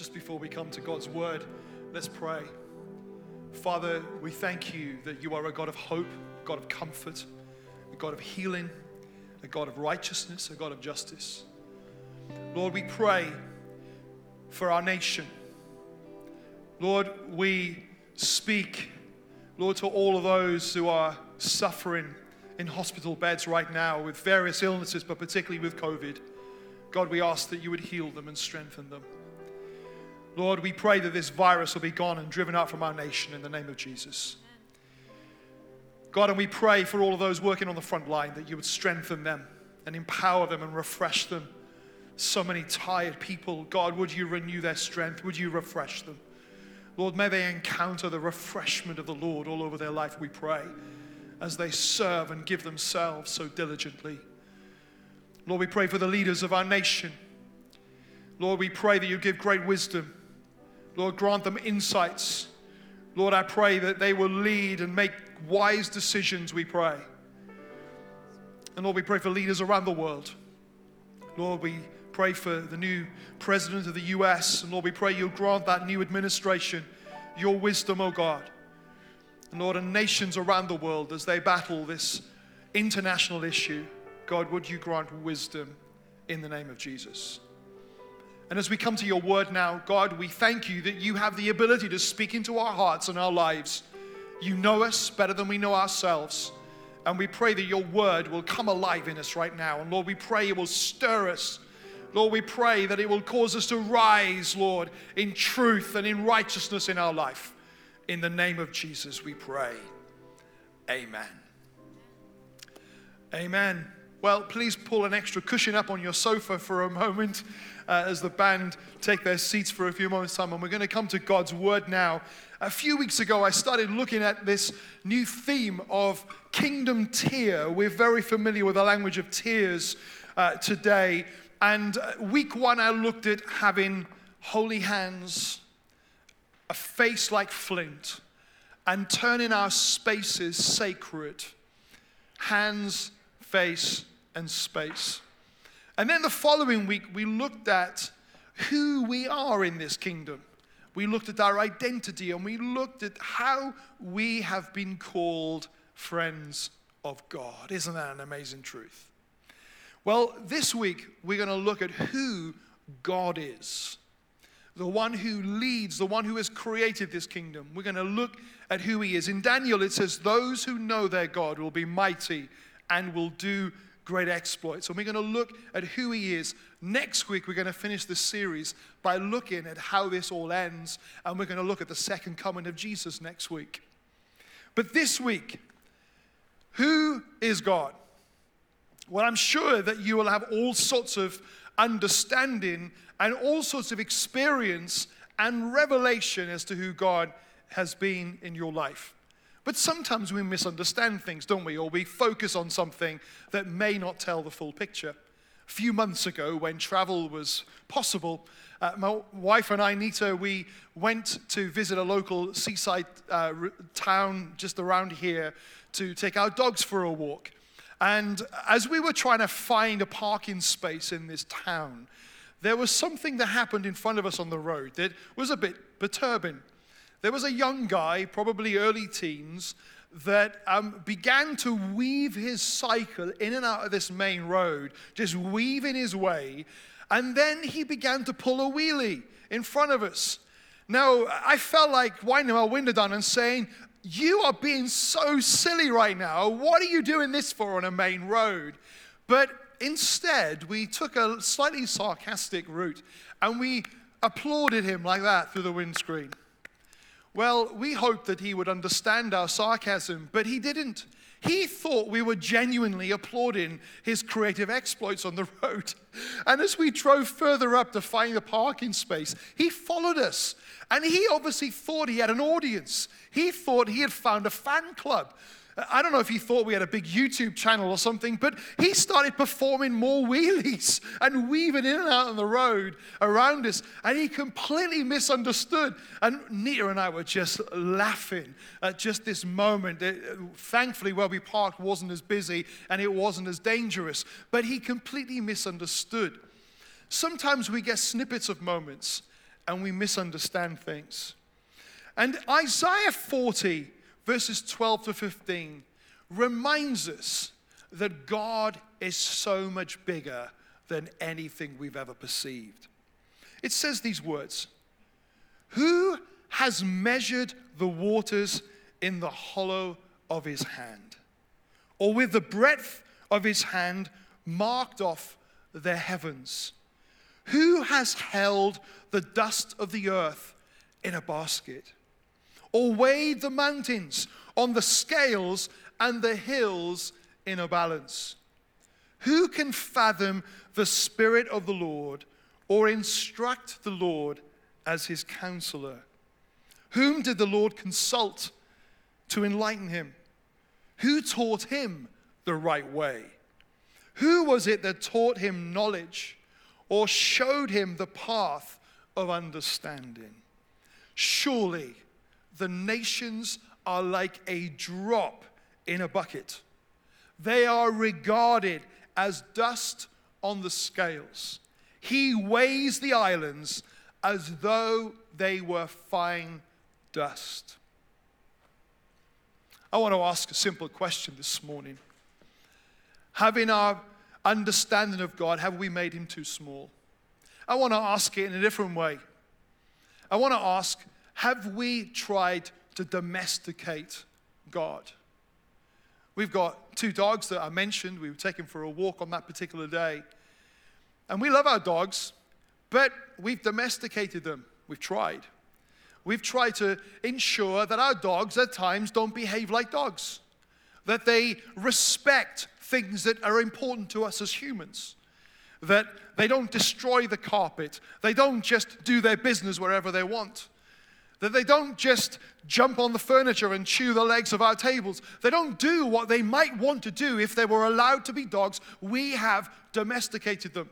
just before we come to God's word, let's pray. Father, we thank you that you are a God of hope, a God of comfort, a God of healing, a God of righteousness, a God of justice. Lord, we pray for our nation. Lord, we speak, Lord, to all of those who are suffering in hospital beds right now with various illnesses, but particularly with COVID. God, we ask that you would heal them and strengthen them. Lord, we pray that this virus will be gone and driven out from our nation in the name of Jesus. God, and we pray for all of those working on the front line that you would strengthen them and empower them and refresh them. So many tired people, God, would you renew their strength? Would you refresh them? Lord, may they encounter the refreshment of the Lord all over their life, we pray as they serve and give themselves so diligently. Lord, we pray for the leaders of our nation. Lord, we pray that you give great wisdom. Lord, grant them insights. Lord, I pray that they will lead and make wise decisions, we pray. And Lord, we pray for leaders around the world. Lord, we pray for the new president of the US. And Lord, we pray you'll grant that new administration your wisdom, oh God. And Lord, and nations around the world as they battle this international issue, God, would you grant wisdom in the name of Jesus? And as we come to your word now, God, we thank you that you have the ability to speak into our hearts and our lives. You know us better than we know ourselves. And we pray that your word will come alive in us right now. And Lord, we pray it will stir us. Lord, we pray that it will cause us to rise, Lord, in truth and in righteousness in our life. In the name of Jesus, we pray. Amen. Amen. Well, please pull an extra cushion up on your sofa for a moment uh, as the band take their seats for a few moments' time. And we're going to come to God's Word now. A few weeks ago, I started looking at this new theme of kingdom tier. We're very familiar with the language of tiers uh, today. And uh, week one, I looked at having holy hands a face like flint, and turning our spaces sacred hands, face, and space. And then the following week, we looked at who we are in this kingdom. We looked at our identity and we looked at how we have been called friends of God. Isn't that an amazing truth? Well, this week we're going to look at who God is the one who leads, the one who has created this kingdom. We're going to look at who he is. In Daniel, it says, Those who know their God will be mighty and will do great exploits. And we're going to look at who he is. Next week, we're going to finish this series by looking at how this all ends. And we're going to look at the second coming of Jesus next week. But this week, who is God? Well, I'm sure that you will have all sorts of understanding and all sorts of experience and revelation as to who God has been in your life. But sometimes we misunderstand things, don't we? Or we focus on something that may not tell the full picture. A few months ago, when travel was possible, uh, my wife and I, Nita, we went to visit a local seaside uh, town just around here to take our dogs for a walk. And as we were trying to find a parking space in this town, there was something that happened in front of us on the road that was a bit perturbing. There was a young guy, probably early teens, that um, began to weave his cycle in and out of this main road, just weaving his way. And then he began to pull a wheelie in front of us. Now, I felt like winding my window down and saying, You are being so silly right now. What are you doing this for on a main road? But instead, we took a slightly sarcastic route and we applauded him like that through the windscreen. Well, we hoped that he would understand our sarcasm, but he didn't. He thought we were genuinely applauding his creative exploits on the road. And as we drove further up to find a parking space, he followed us. And he obviously thought he had an audience. He thought he had found a fan club. I don't know if he thought we had a big YouTube channel or something, but he started performing more wheelies and weaving in and out on the road around us. And he completely misunderstood. And Nita and I were just laughing at just this moment. It, uh, thankfully, where we parked wasn't as busy and it wasn't as dangerous, but he completely misunderstood. Sometimes we get snippets of moments and we misunderstand things. And Isaiah 40, verses 12 to 15, reminds us that God is so much bigger than anything we've ever perceived. It says these words Who has measured the waters in the hollow of his hand, or with the breadth of his hand marked off the heavens? Who has held the dust of the earth in a basket, or weighed the mountains on the scales and the hills in a balance? Who can fathom the Spirit of the Lord or instruct the Lord as his counselor? Whom did the Lord consult to enlighten him? Who taught him the right way? Who was it that taught him knowledge or showed him the path of understanding? Surely the nations are like a drop in a bucket. They are regarded as dust on the scales. He weighs the islands as though they were fine dust. I want to ask a simple question this morning. Having our understanding of God, have we made him too small? I want to ask it in a different way. I want to ask, have we tried to domesticate God? We've got two dogs that I mentioned. We were taken for a walk on that particular day. And we love our dogs, but we've domesticated them. We've tried. We've tried to ensure that our dogs at times don't behave like dogs, that they respect things that are important to us as humans, that they don't destroy the carpet, they don't just do their business wherever they want. That they don't just jump on the furniture and chew the legs of our tables. They don't do what they might want to do if they were allowed to be dogs. We have domesticated them.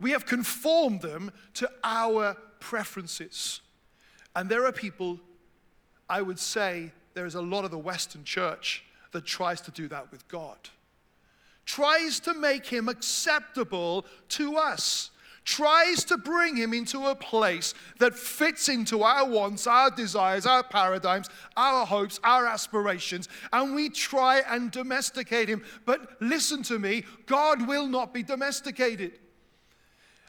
We have conformed them to our preferences. And there are people, I would say, there is a lot of the Western church that tries to do that with God. Tries to make him acceptable to us. Tries to bring him into a place that fits into our wants, our desires, our paradigms, our hopes, our aspirations, and we try and domesticate him. But listen to me God will not be domesticated.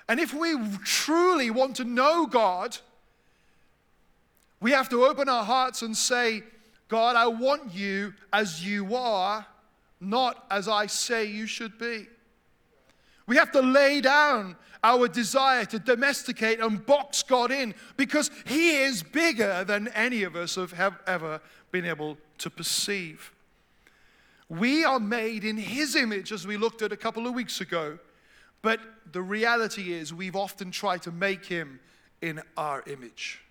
And if we truly want to know God, we have to open our hearts and say, God, I want you as you are, not as I say you should be. We have to lay down our desire to domesticate and box God in because He is bigger than any of us have ever been able to perceive. We are made in His image, as we looked at a couple of weeks ago. But the reality is, we've often tried to make him in our image.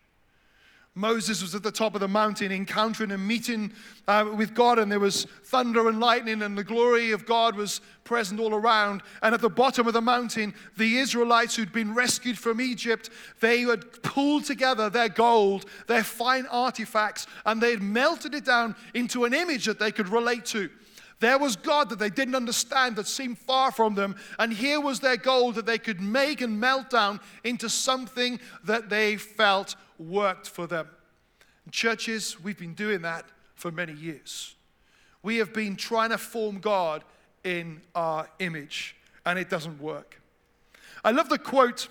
Moses was at the top of the mountain encountering and meeting uh, with God, and there was thunder and lightning, and the glory of God was present all around. And at the bottom of the mountain, the Israelites who'd been rescued from Egypt, they had pulled together their gold, their fine artifacts, and they had melted it down into an image that they could relate to. There was God that they didn't understand, that seemed far from them. And here was their gold that they could make and melt down into something that they felt worked for them. churches, we've been doing that for many years. We have been trying to form God in our image, and it doesn't work. I love the quote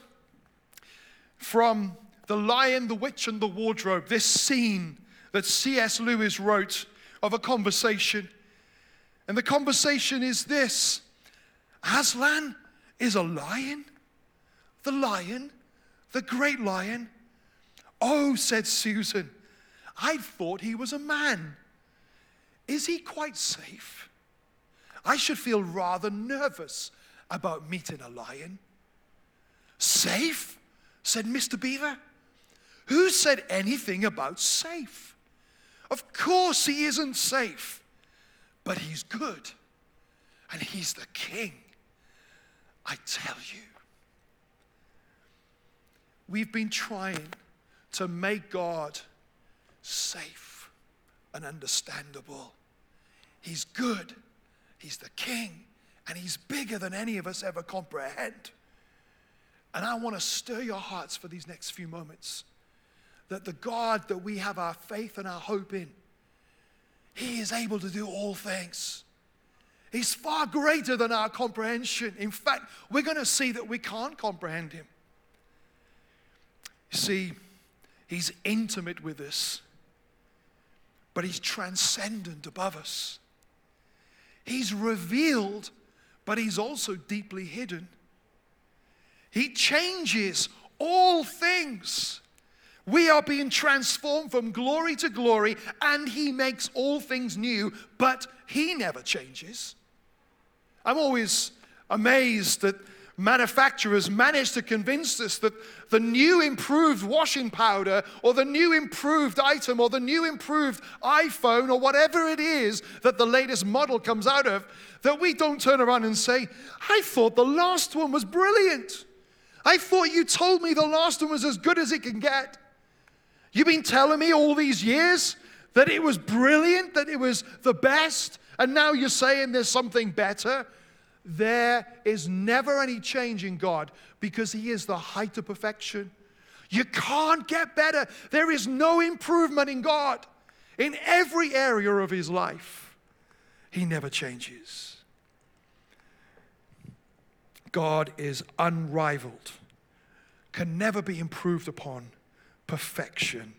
from The Lion, the Witch, and the Wardrobe, this scene that C.S. Lewis wrote of a conversation and the conversation is this Aslan is a lion? The lion? The great lion? Oh, said Susan, I thought he was a man. Is he quite safe? I should feel rather nervous about meeting a lion. Safe? said Mr. Beaver. Who said anything about safe? Of course he isn't safe but he's good and he's the king. I tell you. We've been trying to make God safe and understandable. He's good, he's the king, and he's bigger than any of us ever comprehend. And I want to stir your hearts for these next few moments that the God that we have our faith and our hope in, He is able to do all things. He's far greater than our comprehension. In fact, we're going to see that we can't comprehend Him. You see, He's intimate with us, but He's transcendent above us. He's revealed, but He's also deeply hidden. He changes all things. We are being transformed from glory to glory, and He makes all things new, but He never changes. I'm always amazed that manufacturers manage to convince us that the new improved washing powder or the new improved item or the new improved iPhone or whatever it is that the latest model comes out of, that we don't turn around and say, I thought the last one was brilliant. I thought you told me the last one was as good as it can get. You've been telling me all these years that it was brilliant, that it was the best, and now you're saying there's something better. There is never any change in God because He is the height of perfection. You can't get better. There is no improvement in God. In every area of His life, He never changes. God is unrivaled, can never be improved upon. Perfection.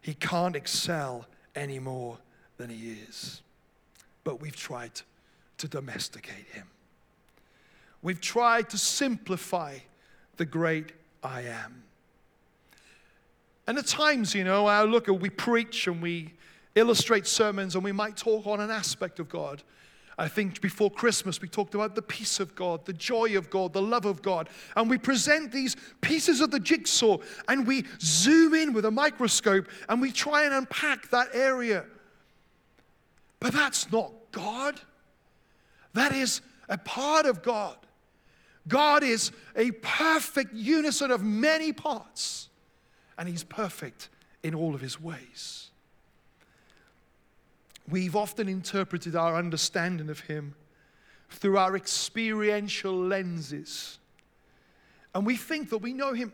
He can't excel any more than He is. But we've tried to domesticate Him. We've tried to simplify the great I am. And at times, you know, I look at we preach and we illustrate sermons and we might talk on an aspect of God. I think before Christmas we talked about the peace of God, the joy of God, the love of God. And we present these pieces of the jigsaw and we zoom in with a microscope and we try and unpack that area. But that's not God. That is a part of God. God is a perfect unison of many parts, and He's perfect in all of His ways. We've often interpreted our understanding of Him through our experiential lenses, and we think that we know Him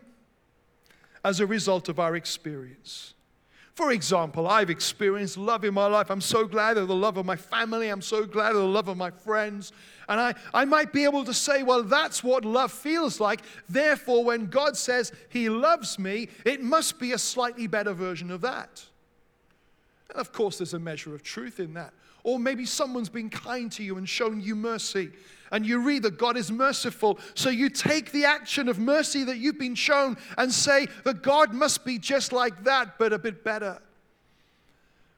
as a result of our experience. For example, I've experienced love in my life. I'm so glad of the love of my family. I'm so glad of the love of my friends. And I, I might be able to say, well, that's what love feels like. Therefore, when God says He loves me, it must be a slightly better version of that. And of course, there's a measure of truth in that. Or maybe someone's been kind to you and shown you mercy. And you read that God is merciful. So you take the action of mercy that you've been shown and say that God must be just like that, but a bit better.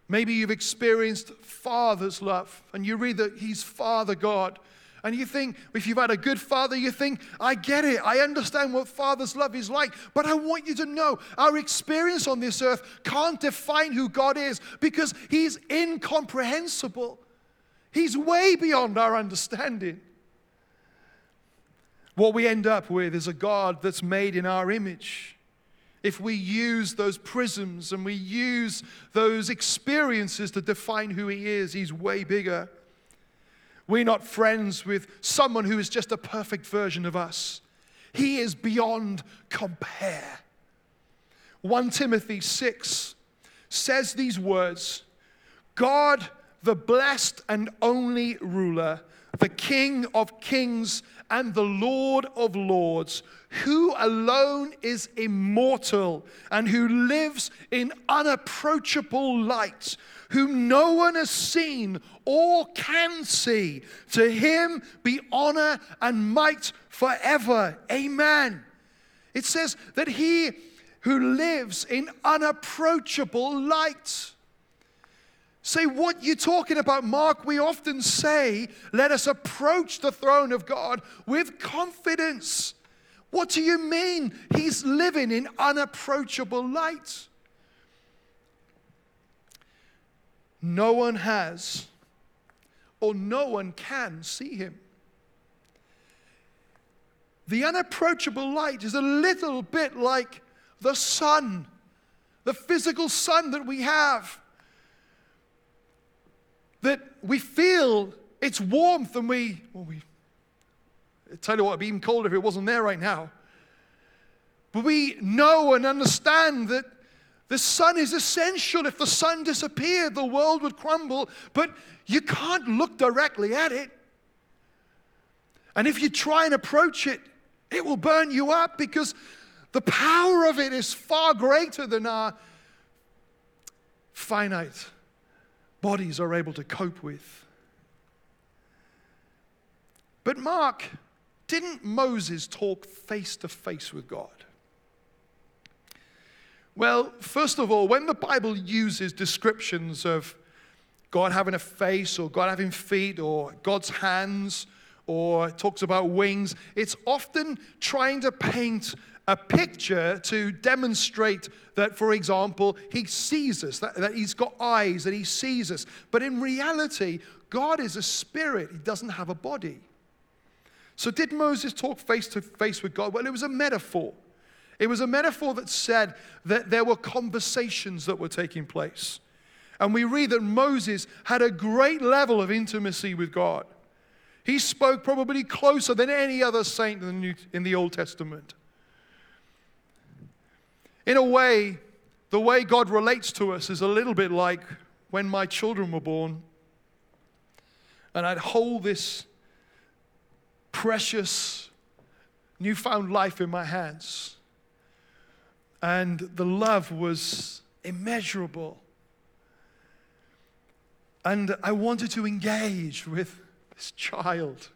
Maybe you've experienced Father's love and you read that He's Father God. And you think, if you've had a good father, you think, I get it. I understand what father's love is like. But I want you to know our experience on this earth can't define who God is because He's incomprehensible. He's way beyond our understanding. What we end up with is a God that's made in our image. If we use those prisms and we use those experiences to define who He is, He's way bigger. We're not friends with someone who is just a perfect version of us. He is beyond compare. 1 Timothy 6 says these words God, the blessed and only ruler, the King of kings and the Lord of lords, who alone is immortal and who lives in unapproachable light, whom no one has seen or can see. To him be honor and might forever. Amen. It says that he who lives in unapproachable light. Say, what you're talking about, Mark? We often say, let us approach the throne of God with confidence. What do you mean? He's living in unapproachable light. No one has or no one can see him. The unapproachable light is a little bit like the sun, the physical sun that we have. That we feel its warmth and we, well, we, I tell you what, it'd be even colder if it wasn't there right now. But we know and understand that the sun is essential. If the sun disappeared, the world would crumble, but you can't look directly at it. And if you try and approach it, it will burn you up because the power of it is far greater than our finite bodies are able to cope with. But Mark, didn't Moses talk face to face with God? Well, first of all, when the Bible uses descriptions of God having a face or God having feet or God's hands or talks about wings, it's often trying to paint a picture to demonstrate that, for example, he sees us, that, that he's got eyes, that he sees us. But in reality, God is a spirit, he doesn't have a body. So, did Moses talk face to face with God? Well, it was a metaphor. It was a metaphor that said that there were conversations that were taking place. And we read that Moses had a great level of intimacy with God. He spoke probably closer than any other saint in the, New, in the Old Testament. In a way, the way God relates to us is a little bit like when my children were born. And I'd hold this precious newfound life in my hands. And the love was immeasurable. And I wanted to engage with this child,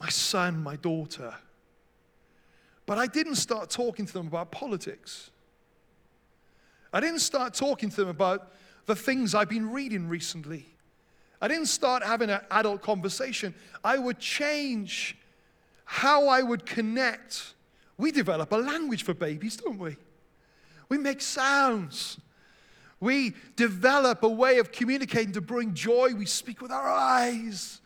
my son, my daughter. But I didn't start talking to them about politics. I didn't start talking to them about the things I've been reading recently. I didn't start having an adult conversation. I would change how I would connect. We develop a language for babies, don't we? We make sounds. We develop a way of communicating to bring joy. We speak with our eyes.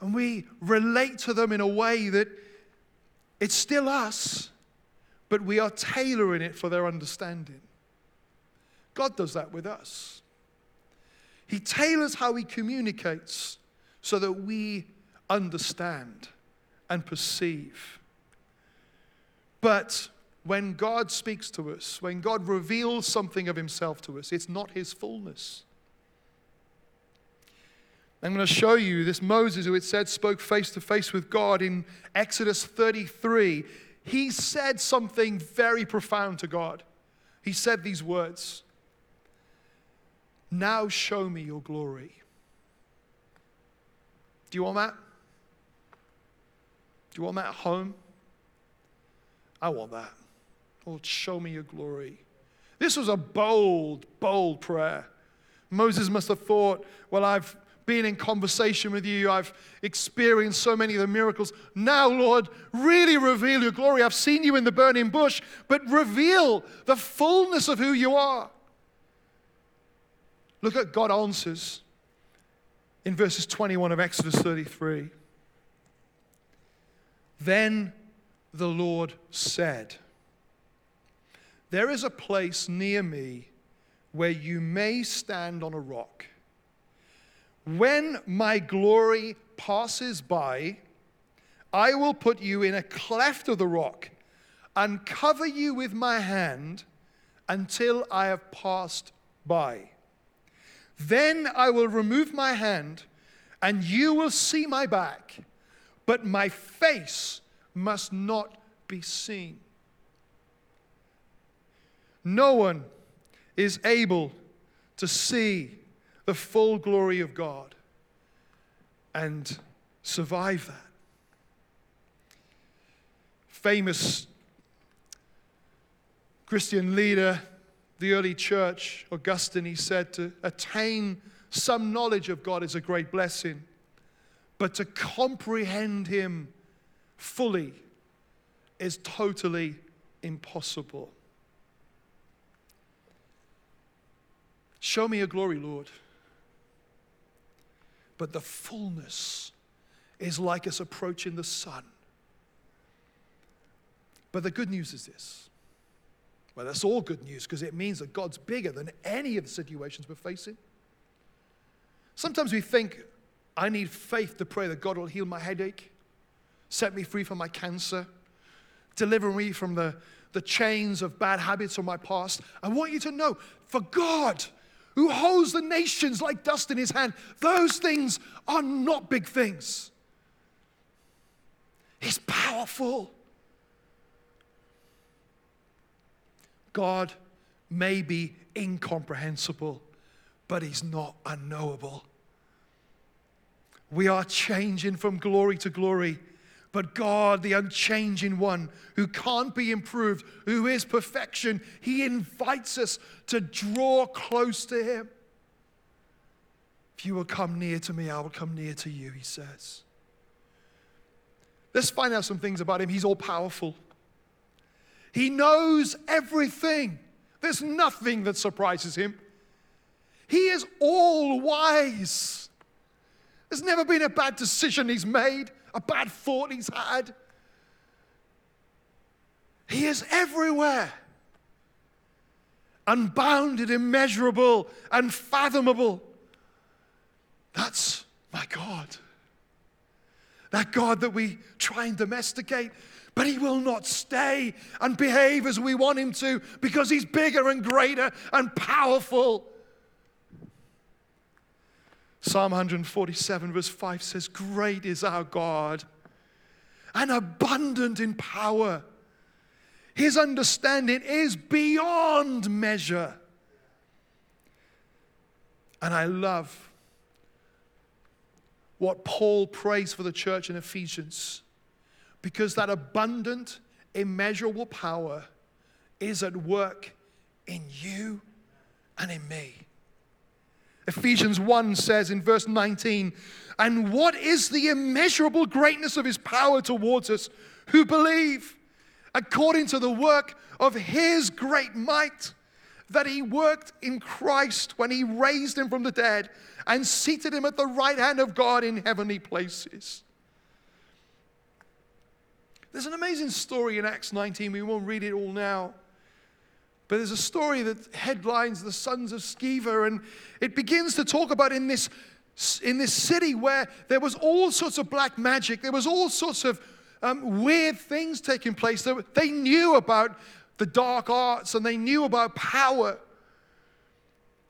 And we relate to them in a way that it's still us, but we are tailoring it for their understanding. God does that with us. He tailors how he communicates so that we understand and perceive. But when God speaks to us, when God reveals something of himself to us, it's not his fullness. I'm going to show you this Moses, who it said spoke face to face with God in Exodus 33. He said something very profound to God. He said these words Now show me your glory. Do you want that? Do you want that at home? I want that. Lord, show me your glory. This was a bold, bold prayer. Moses must have thought, well, I've been in conversation with you. I've experienced so many of the miracles. Now, Lord, really reveal your glory. I've seen you in the burning bush, but reveal the fullness of who you are. Look at God answers in verses 21 of Exodus 33. Then the Lord said, There is a place near me where you may stand on a rock. When my glory passes by, I will put you in a cleft of the rock and cover you with my hand until I have passed by. Then I will remove my hand, and you will see my back, but my face must not be seen. No one is able to see the full glory of God and survive that. Famous Christian leader, the early church, Augustine, he said, to attain some knowledge of God is a great blessing, but to comprehend Him fully is totally impossible. Show me your glory, Lord. But the fullness is like us approaching the sun. But the good news is this. Well, that's all good news because it means that God's bigger than any of the situations we're facing. Sometimes we think, I need faith to pray that God will heal my headache, set me free from my cancer, deliver me from the, the chains of bad habits of my past. I want you to know for God, who holds the nations like dust in his hand, those things are not big things. He's powerful. God may be incomprehensible, but he's not unknowable. We are changing from glory to glory. But God, the unchanging one, who can't be improved, who is perfection, He invites us to draw close to Him. If you will come near to me, I will come near to you, He says. Let's find out some things about Him. He's all powerful, He knows everything. There's nothing that surprises Him. He is all wise. There's never been a bad decision he's made, a bad thought he's had. He is everywhere. Unbounded, immeasurable, unfathomable. That's my God. That God that we try and domesticate, but He will not stay and behave as we want Him to because He's bigger and greater and powerful. Psalm 147, verse 5 says, Great is our God and abundant in power. His understanding is beyond measure. And I love what Paul prays for the church in Ephesians because that abundant, immeasurable power is at work in you and in me. Ephesians 1 says in verse 19, And what is the immeasurable greatness of his power towards us who believe, according to the work of his great might, that he worked in Christ when he raised him from the dead and seated him at the right hand of God in heavenly places. There's an amazing story in Acts 19. We won't read it all now. But there's a story that headlines the sons of Sceva, and it begins to talk about in this, in this city where there was all sorts of black magic, there was all sorts of um, weird things taking place. They knew about the dark arts and they knew about power.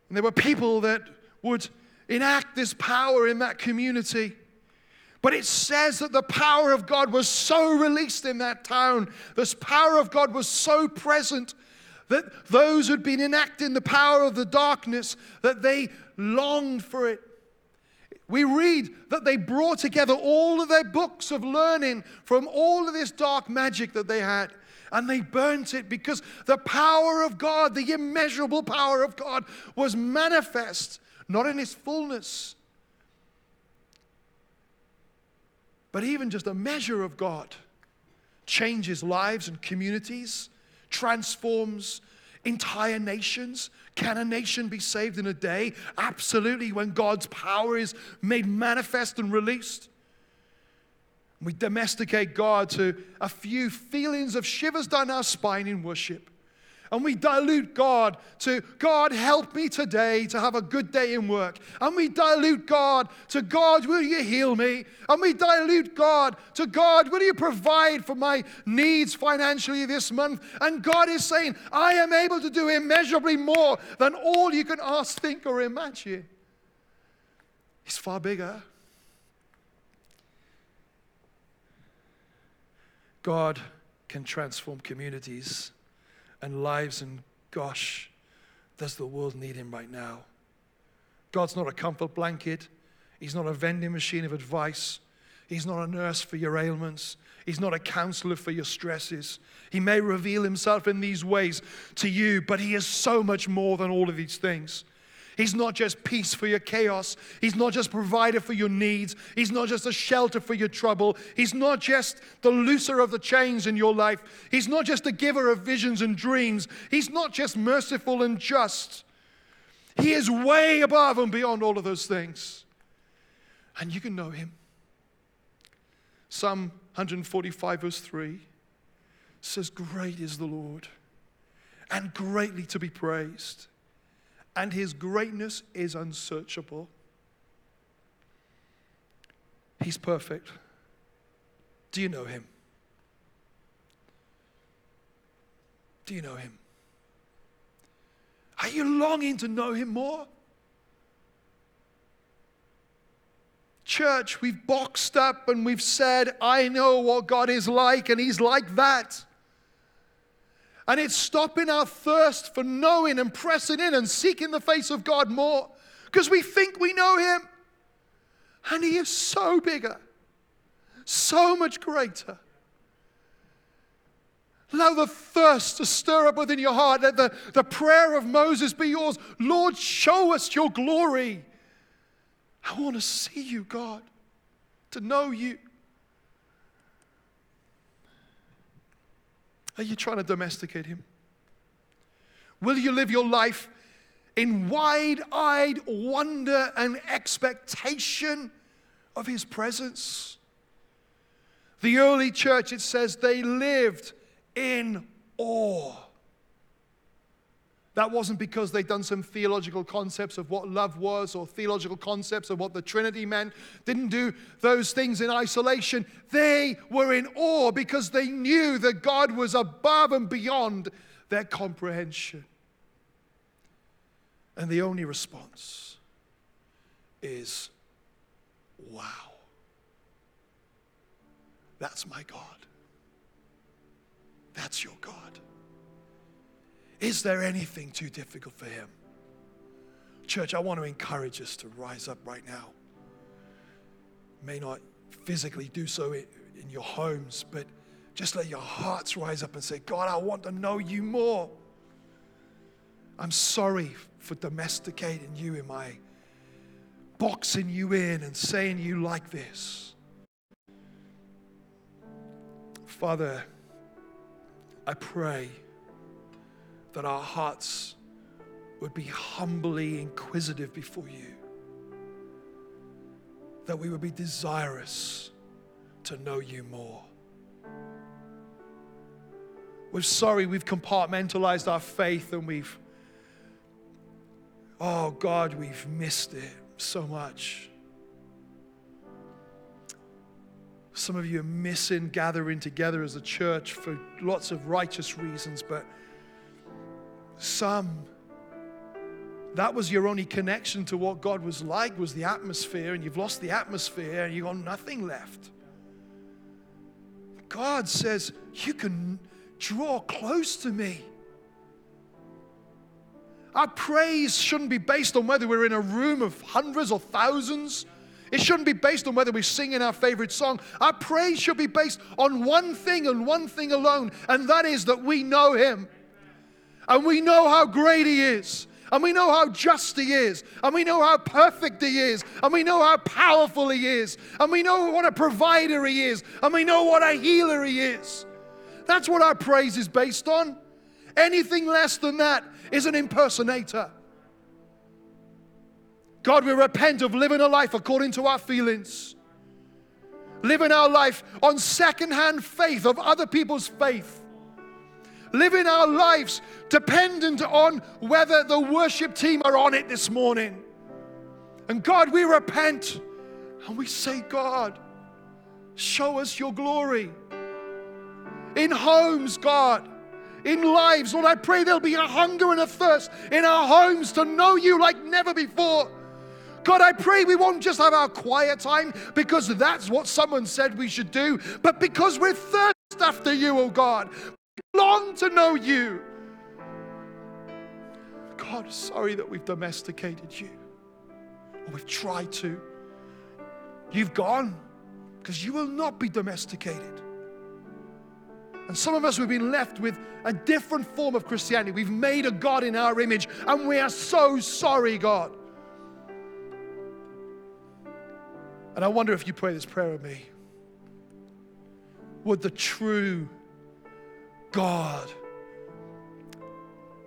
And there were people that would enact this power in that community. But it says that the power of God was so released in that town. This power of God was so present that those who'd been enacting the power of the darkness, that they longed for it. We read that they brought together all of their books of learning from all of this dark magic that they had and they burnt it because the power of God, the immeasurable power of God, was manifest, not in its fullness, but even just a measure of God changes lives and communities transforms entire nations. Can a nation be saved in a day? Absolutely, when God's power is made manifest and released. We domesticate God to a few feelings of shivers down our spine in worship. And we dilute God to God, help me today to have a good day in work. And we dilute God to God, will you heal me? And we dilute God to God, will you provide for my needs financially this month? And God is saying, I am able to do immeasurably more than all you can ask, think, or imagine. He's far bigger. God can transform communities and lives, and gosh, does the world need him right now? God's not a comfort blanket, He's not a vending machine of advice. He's not a nurse for your ailments. He's not a counselor for your stresses. He may reveal himself in these ways to you, but he is so much more than all of these things. He's not just peace for your chaos. He's not just provider for your needs. He's not just a shelter for your trouble. He's not just the looser of the chains in your life. He's not just a giver of visions and dreams. He's not just merciful and just. He is way above and beyond all of those things. And you can know him. Psalm 145, verse 3 says, Great is the Lord, and greatly to be praised and his greatness is unsearchable. He's perfect. Do you know him? Do you know him? Are you longing to know him more? Church, we've boxed up and we've said, I know what God is like, and he's like that. And it's stopping our thirst for knowing and pressing in and seeking the face of God more because we think we know Him. And He is so bigger, so much greater. Allow the thirst to stir up within your heart. Let the, the prayer of Moses be yours. Lord, show us your glory. I want to see you, God, to know you. Are you trying to domesticate him? Will you live your life in wide eyed wonder and expectation of his presence? The early church, it says, they lived in awe. That wasn't because they'd done some theological concepts of what love was or theological concepts of what the Trinity meant. Didn't do those things in isolation. They were in awe because they knew that God was above and beyond their comprehension. And the only response is, wow. That's my God. That's your God. Is there anything too difficult for him? Church, I want to encourage us to rise up right now. May not physically do so in your homes, but just let your hearts rise up and say, God, I want to know you more. I'm sorry for domesticating you in my boxing you in and saying you like this. Father, I pray that our hearts would be humbly inquisitive before you, that we would be desirous to know you more. We're sorry we've compartmentalized our faith and we've, oh God, we've missed it so much. Some of you are missing gathering together as a church for lots of righteous reasons, but some, that was your only connection to what God was like, was the atmosphere, and you've lost the atmosphere and you've got nothing left. God says, You can draw close to me. Our praise shouldn't be based on whether we're in a room of hundreds or thousands. It shouldn't be based on whether we sing in our favorite song. Our praise should be based on one thing and one thing alone, and that is that we know Him. And we know how great He is. And we know how just He is. And we know how perfect He is. And we know how powerful He is. And we know what a provider He is. And we know what a healer He is. That's what our praise is based on. Anything less than that is an impersonator. God, we repent of living a life according to our feelings, living our life on secondhand faith of other people's faith living our lives dependent on whether the worship team are on it this morning. And God, we repent and we say, God, show us your glory. In homes, God, in lives, Lord, I pray there'll be a hunger and a thirst in our homes to know you like never before. God, I pray we won't just have our quiet time because that's what someone said we should do, but because we're thirsty after you, oh God long to know you. God, sorry that we've domesticated you, or we've tried to. You've gone because you will not be domesticated. And some of us, we've been left with a different form of Christianity. We've made a God in our image, and we are so sorry, God. And I wonder if you pray this prayer with me. Would the true God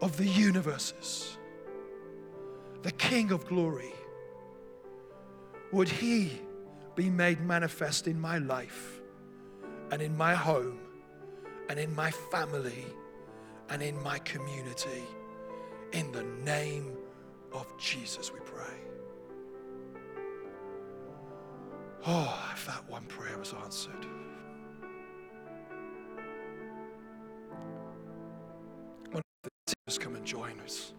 of the universes, the King of glory, would He be made manifest in my life and in my home and in my family and in my community? In the name of Jesus, we pray. Oh, if that one prayer was answered. Just come and join us.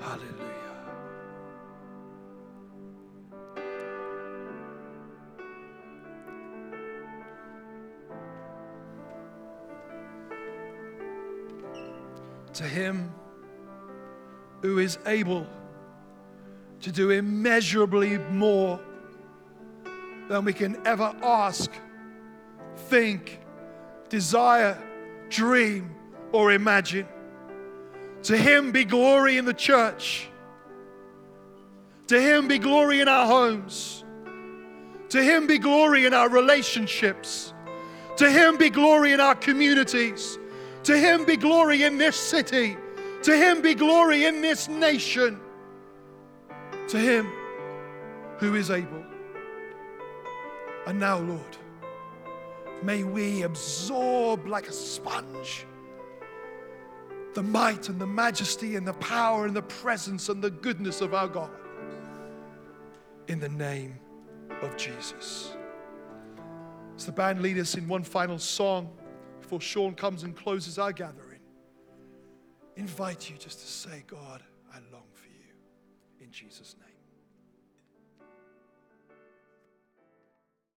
Hallelujah. To him who is able to do immeasurably more than we can ever ask, think, desire, dream, or imagine. To Him be glory in the church. To Him be glory in our homes. To Him be glory in our relationships. To Him be glory in our communities. To Him be glory in this city. To Him be glory in this nation. To Him who is able. And now, Lord, may we absorb like a sponge the might and the majesty and the power and the presence and the goodness of our God. In the name of Jesus. As the band lead us in one final song before Sean comes and closes our gathering, invite you just to say, God, I long for you. In Jesus' name.